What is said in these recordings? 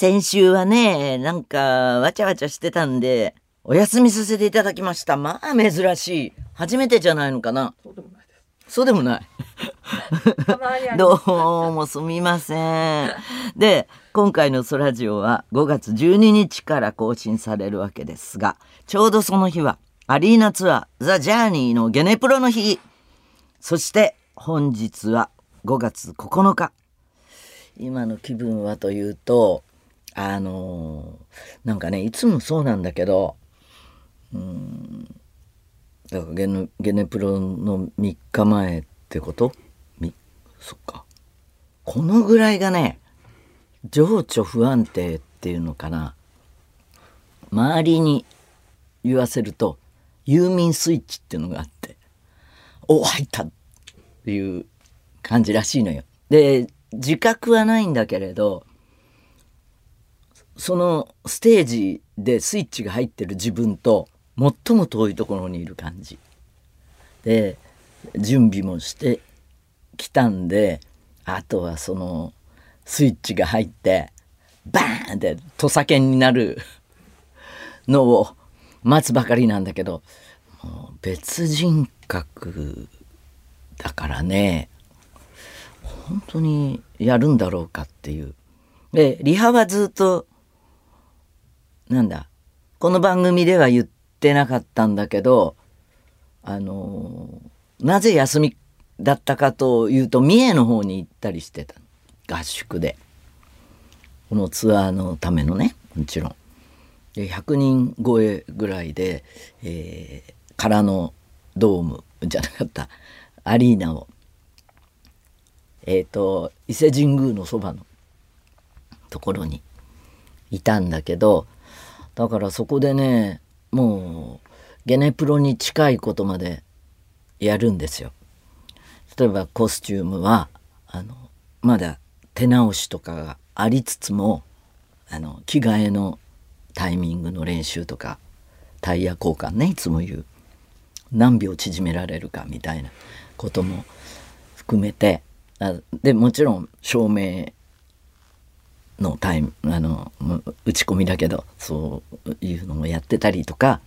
先週はね、なんか、わちゃわちゃしてたんで、お休みさせていただきました。まあ、珍しい。初めてじゃないのかな。そうでもない どうもすみません。で、今回のソラジオは5月12日から更新されるわけですが、ちょうどその日はアリーナツアーザ・ジャーニーのゲネプロの日。そして本日は5月9日。今の気分はというと、あのーなんかね、いつもそうなんだけど、うんだからゲネゲネプロの3日前ってこと？みそっか。このぐらいがね情緒不安定っていうのかな。周りに言わせるとユーミンスイッチっていうのがあってお入ったっていう感じらしいのよ。で自覚はないんだけれどそのステージでスイッチが入ってる自分と最も遠いところにいる感じで準備もしてきたんであとはそのスイッチが入ってバーンって土佐犬になるのを待つばかりなんだけどもう別人格だからね本当にやるんだろうかっていう。でリハはずっとなんだこの番組では言ってなかったんだけどあのなぜ休みだったかというと三重の方に行ったりしてた。合宿で。このツアーのためのねもちろん。で100人超えぐらいで、えー空のドームじゃなかったアリーナを。えっ、と伊勢神宮のそばのところにいたんだけどだからそこでねもうゲネプロに近いことまでやるんですよ。例えばコスチュームはあのまだ手直しとかがありつつもあの着替えのタイミングの練習とかタイヤ交換ねいつも言う何秒縮められるかみたいなことも含めてあでもちろん照明のタイムあの打ち込みだけどそういうのもやってたりとか、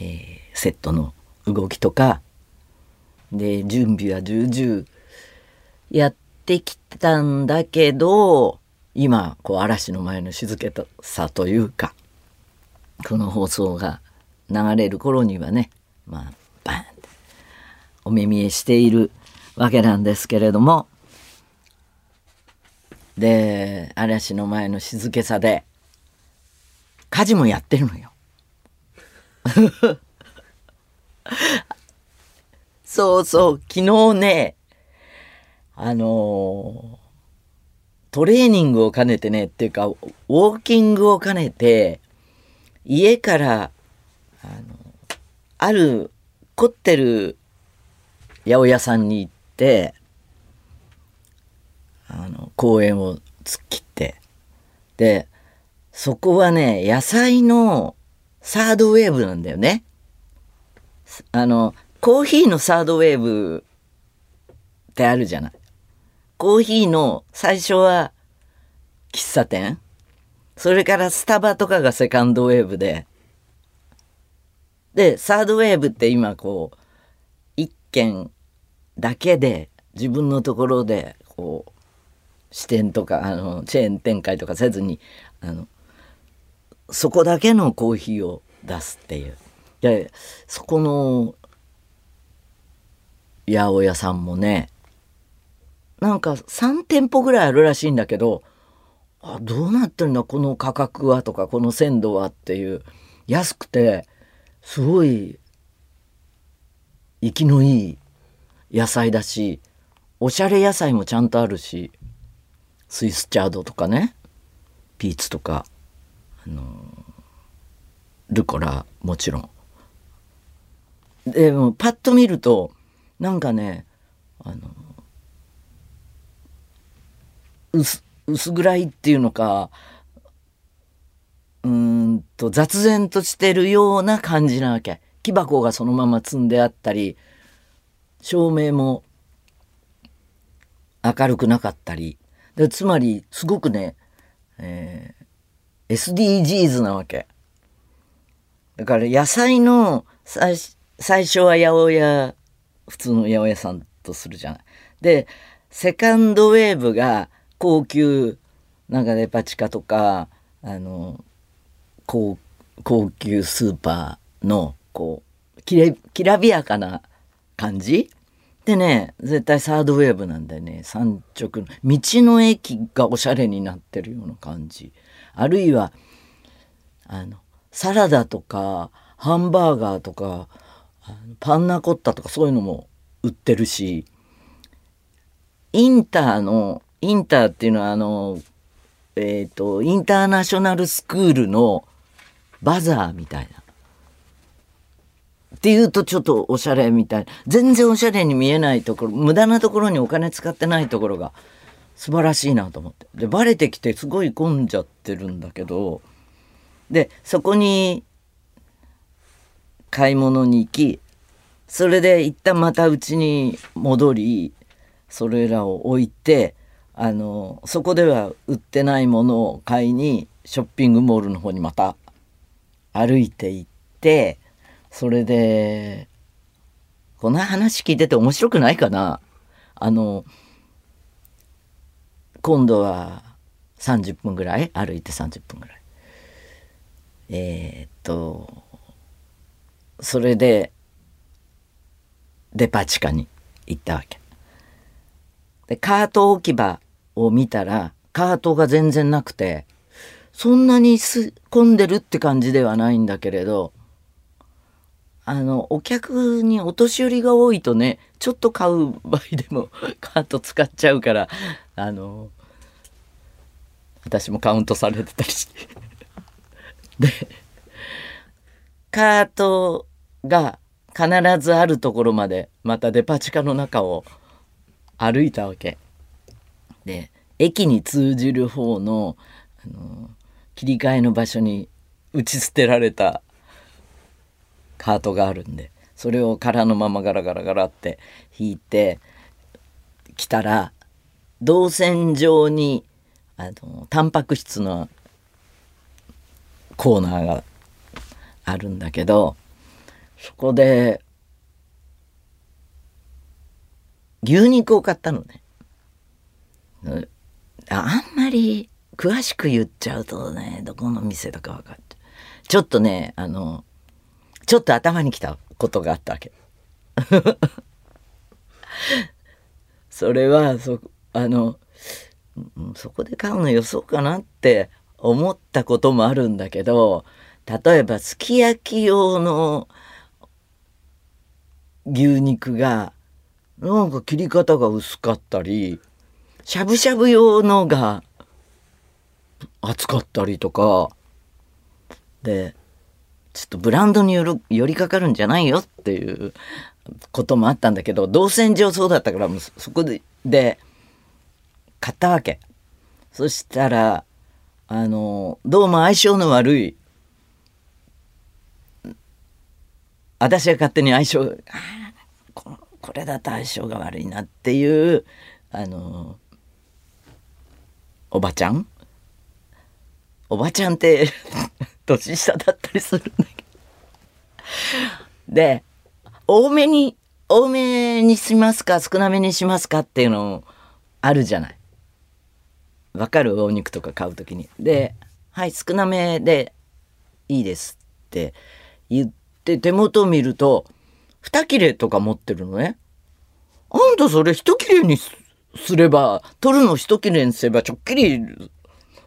えーセットの動きとかで準備は重々やってきたんだけど今こう嵐の前の静けさというかこの放送が流れる頃にはねまあバーンってお目見えしているわけなんですけれどもで嵐の前の静けさで家事もやってるのよ。そうそう昨日ねあのトレーニングを兼ねてねっていうかウォーキングを兼ねて家からあのある凝ってる八百屋さんに行ってあの公園を突っ切ってでそこはね野菜のサードウェーブなんだよね。あのコーヒーのサードウェーブってあるじゃない。コーヒーの最初は喫茶店それからスタバとかがセカンドウェーブででサードウェーブって今こう一軒だけで自分のところでこう支店とかあのチェーン展開とかせずにあのそこだけのコーヒーを出すっていう。でそこの八百屋さんもねなんか3店舗ぐらいあるらしいんだけどあどうなってるんだこの価格はとかこの鮮度はっていう。安くてすごい生きのいい野菜だしおしゃれ野菜もちゃんとあるし。スイスチャードとかねピーツとか、あのルコラもちろん。でもパッと見るとなんかねあの薄薄暗いっていうのかうんと雑然としてるような感じなわけ木箱がそのまま積んであったり照明も明るくなかったりでつまりすごくねえー SDGs なわけ。だから野菜の最最初は八百屋普通の八百屋さんとするじゃない。でセカンドウェーブが高級なんかデパ地下とかあの高高級スーパーのこうきれきらびやかな感じでね絶対サードウェーブなんだよね三直の道の駅がおしゃれになってるような感じあるいはあのサラダとかハンバーガーとかパンナコッタとかそういうのも売ってるしインターのインターっていうのはあのえっ、とインターナショナルスクールのバザーみたいな。っていうとちょっとおしゃれみたい。全然おしゃれに見えないところ。無駄なところにお金使ってないところが。素晴らしいなと思って。でバレてきてすごい混んじゃってるんだけど。でそこに買い物に行きそれで一旦また家に戻りそれらを置いてあのそこでは売ってないものを買いにショッピングモールの方にまた歩いて行ってそれでこの話聞いてて面白くないかな？あの今度は30分ぐらい？歩いて30分ぐらい。えーっとそれでデパ地下に行ったわけ。でカート置き場を見たらカートが全然なくてそんなにす混んでるって感じではないんだけれどあのお客にお年寄りが多いとねちょっと買う場合でも カート使っちゃうからあの私もカウントされてたりして。でカートが必ずあるところまでまたデパ地下の中を歩いたわけ。で駅に通じる方のあの切り替えの場所に打ち捨てられたカートがあるんでそれを空のままガラガラガラって引いてきたら動線上にあのタンパク質のコーナーがあるんだけどそこで牛肉を買ったのね。あんまり詳しく言っちゃうとねどこの店だか分かってちょっとねあのちょっと頭にきたことがあったわけ。それはそあのそこで買うの予想かなって思ったこともあるんだけど例えばすき焼き用の牛肉がなんか切り方が薄かったりしゃぶしゃぶ用のが厚かったりとかでちょっとブランドによる寄りかかるんじゃないよっていうこともあったんだけど動線上そうだったからもうそこでで買ったわけ。そしたらあのどうも相性の悪い私が勝手に相性あここれだと相性が悪いなっていうあのおばちゃん？おばちゃんって年下だったりするんだけど。で多めに多めにしますか少なめにしますかっていうのあるじゃない。わかる？お肉とか買う時に。で「はい少なめでいいです」って言って手元を見ると2切れとか持ってるのね。あんたそれ1切れにすすれば取るの1切れにすればちょっきり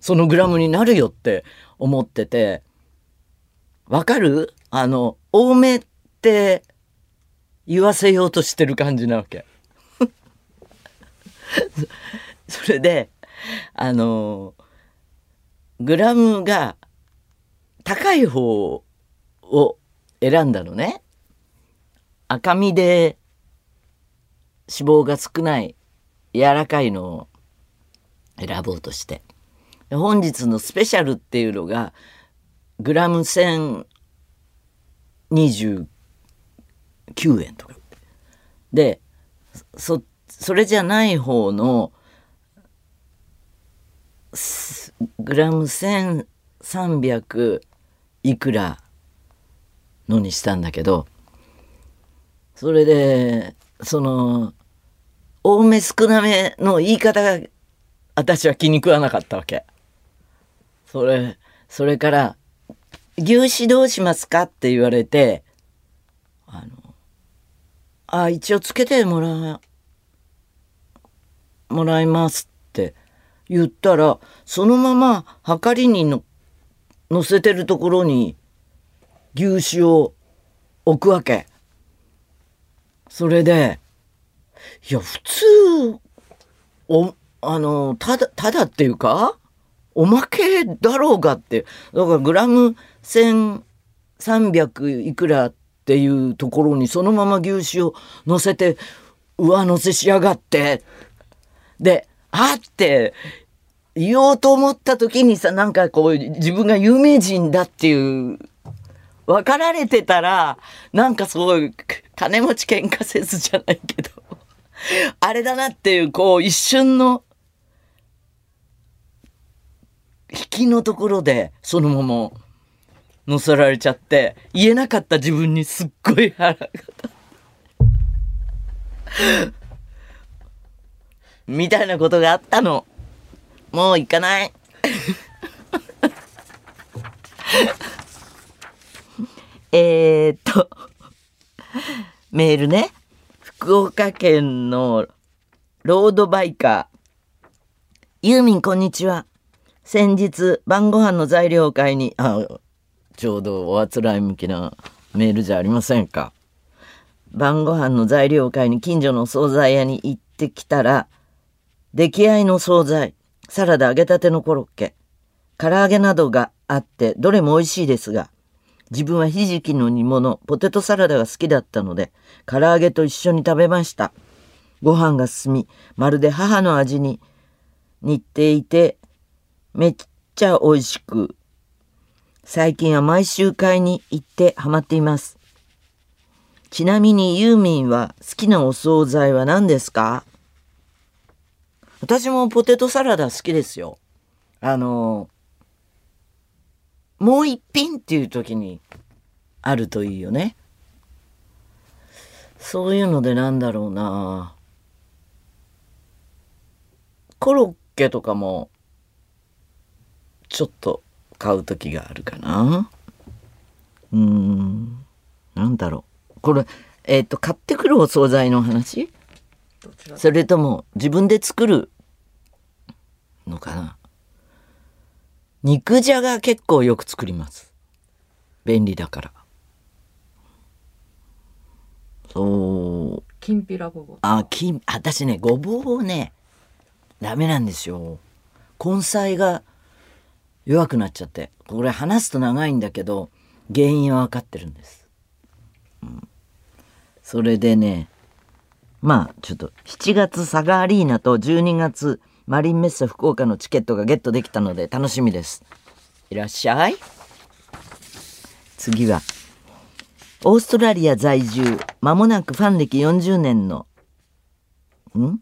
そのグラムになるよって思っててわかる？あの多めって言わせようとしてる感じなわけ。それであのグラムが高い方を選んだのね。赤身で脂肪が少ない柔らかいのを選ぼうとして本日のスペシャルっていうのがグラム1029円とかでそそれじゃない方のグラム1300いくらのにしたんだけどそれでその多め少なめの言い方が私は気に食わなかったわけ。それそれから「牛脂どうしますか?」って言われてあのあ一応つけてもらもらいますって言ったらそのままはかりにの乗せてるところに牛脂を置くわけ。それでいや普通おあのただただっていうかおまけだろうがって。だからグラム1300いくらっていうところにそのまま牛脂を乗せて上乗せしやがって。であって言おうと思った時にさなんかこう自分が有名人だっていう分かられてたらなんかすごい金持ち喧嘩せずじゃないけど。あれだなっていうこう一瞬の引きのところでそのまま乗せられちゃって言えなかった自分にすっごい腹が立った みたいなことがあったの。もう行かない。えっとメールね。福岡県のロードバイカー。ユーミンこんにちは。先日晩ご飯の材料会にあちょうどおあつらい向きなメールじゃありませんか。晩ご飯の材料会に近所の惣菜屋に行ってきたら出来合いの惣菜サラダ揚げたてのコロッケ唐揚げなどがあってどれも美味しいですが自分はひじきの煮物ポテトサラダが好きだったので唐揚げと一緒に食べました。ご飯が進みまるで母の味に似ていてめっちゃ美味しく。最近は毎週買いに行ってハマっています。ちなみにユーミンは好きなお惣菜は何ですか？私もポテトサラダ好きですよ。あのもう一品っていう時にあるといいよね。そういうのでなんだろうな。コロッケとかもちょっと買う時があるかな。うーん。なんだろう。これえっ、と買ってくるお惣菜の話？それとも自分で作るのかな？肉じゃが結構よく作ります。便利だから。そう。きんぴらごぼう。あき私ねごぼうねダメなんですよ。根菜が弱くなっちゃって。これ話すと長いんだけど原因は分かってるんです、うん。それでねまあちょっと7月サガアリーナと12月マリンメッセ福岡のチケットがゲットできたので楽しみです。いらっしゃい。次はオーストラリア在住まもなくファン歴40年のん？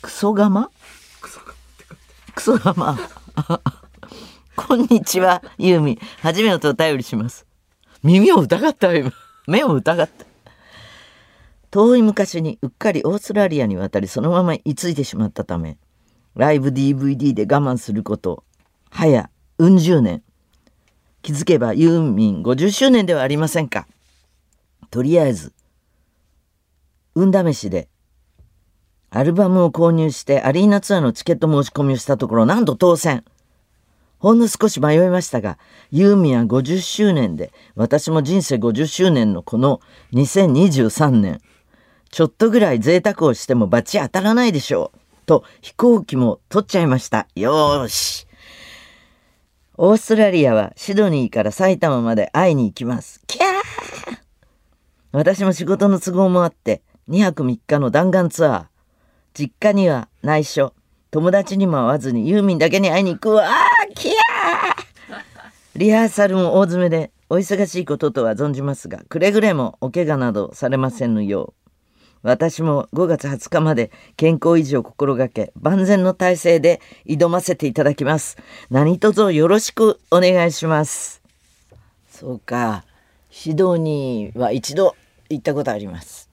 クソガマ？クソガマこんにちはユーミン。初めてお便りします。耳を疑ったわ今。目を疑った。遠い昔にうっかりオーストラリアに渡りそのまま居ついてしまったためライブ DVD で我慢すること早うん十年。気づけばユーミン50周年ではありませんか。とりあえず運試しでアルバムを購入してアリーナツアーのチケット申し込みをしたところなんと当選。ほんの少し迷いましたがユーミンは50周年で私も人生50周年のこの2023年ちょっとぐらい贅沢をしてもバチ当たらないでしょうと飛行機も取っちゃいました。よーし。オーストラリアはシドニーから埼玉まで会いに行きます。キャー。私も仕事の都合もあって2泊3日の弾丸ツアー。実家には内緒。友達にも会わずにユーミンだけに会いに行くわ。ーキャー。リハーサルも大詰めでお忙しいこととは存じますがくれぐれもお怪我などされませんのよう。私も5月20日まで健康維持を心がけ万全の体制で挑ませていただきます。何卒よろしくお願いします。そうか。シドニーは一度行ったことあります。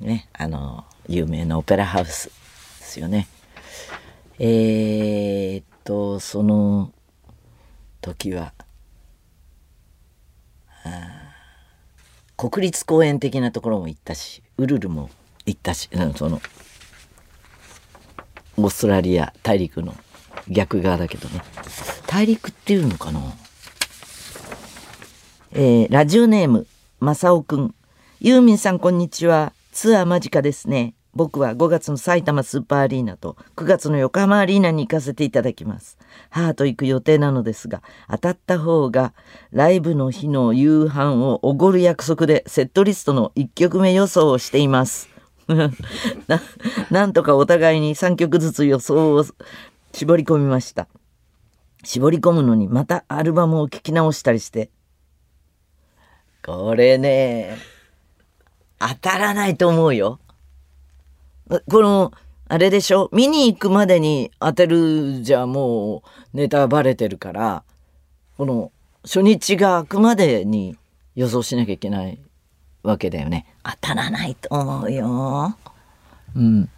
ね。あの有名なオペラハウスですよね。えー、っとその時は国立公園的なところも行ったしウルルも行ったし、うん、そのオーストラリア大陸の逆側だけどね。大陸っていうのかな？えー、ラジオネーム正雄くん。ユーミンさんこんにちは。ツアー間近ですね。僕は5月の埼玉スーパーアリーナと9月の横浜アリーナに行かせていただきます。母と行く予定なのですが、当たった方がライブの日の夕飯をおごる約束でセットリストの1曲目予想をしています。ななんとかお互いに3曲ずつ予想を絞り込みました。絞り込むのにまたアルバムを聴き直したりして。これね、当たらないと思うよ。この、あれでしょ？見に行くまでに当てるじゃもうネタバレてるから、この初日が開くまでに予想しなきゃいけないわけだよね。当たらないと思うよ。うん。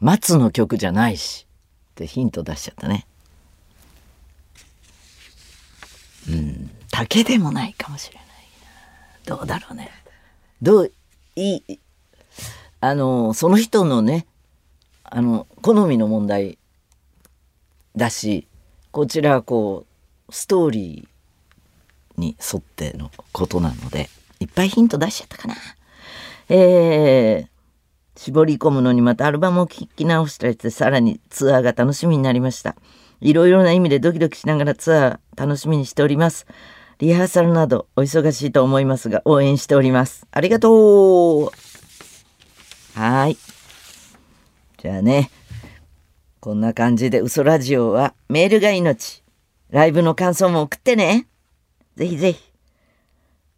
松の曲じゃないし。ってヒント出しちゃったね。うん。竹でもないかもしれないどうだろうね。どう、いい、あのその人のねあの好みの問題だしこちらはこうストーリーに沿ってのことなのでいっぱいヒント出しちゃったかな。えー、絞り込むのにまたアルバムを聴き直したりしてさらにツアーが楽しみになりました。いろいろな意味でドキドキしながらツアー楽しみにしております。リハーサルなどお忙しいと思いますが応援しております。ありがとうはい。じゃあね、こんな感じで嘘ラジオはメールが命。ライブの感想も送ってね。ぜひぜひ。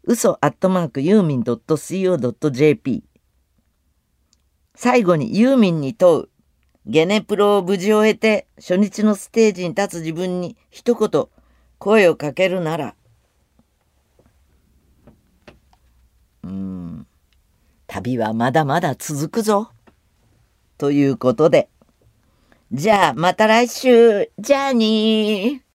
嘘アットマークユーミン .co.jp 最後にユーミンに問う。ゲネプロを無事終えて初日のステージに立つ自分に一言声をかけるなら。うん。旅はまだまだ続くぞ。ということで。じゃあまた来週。じゃあにー。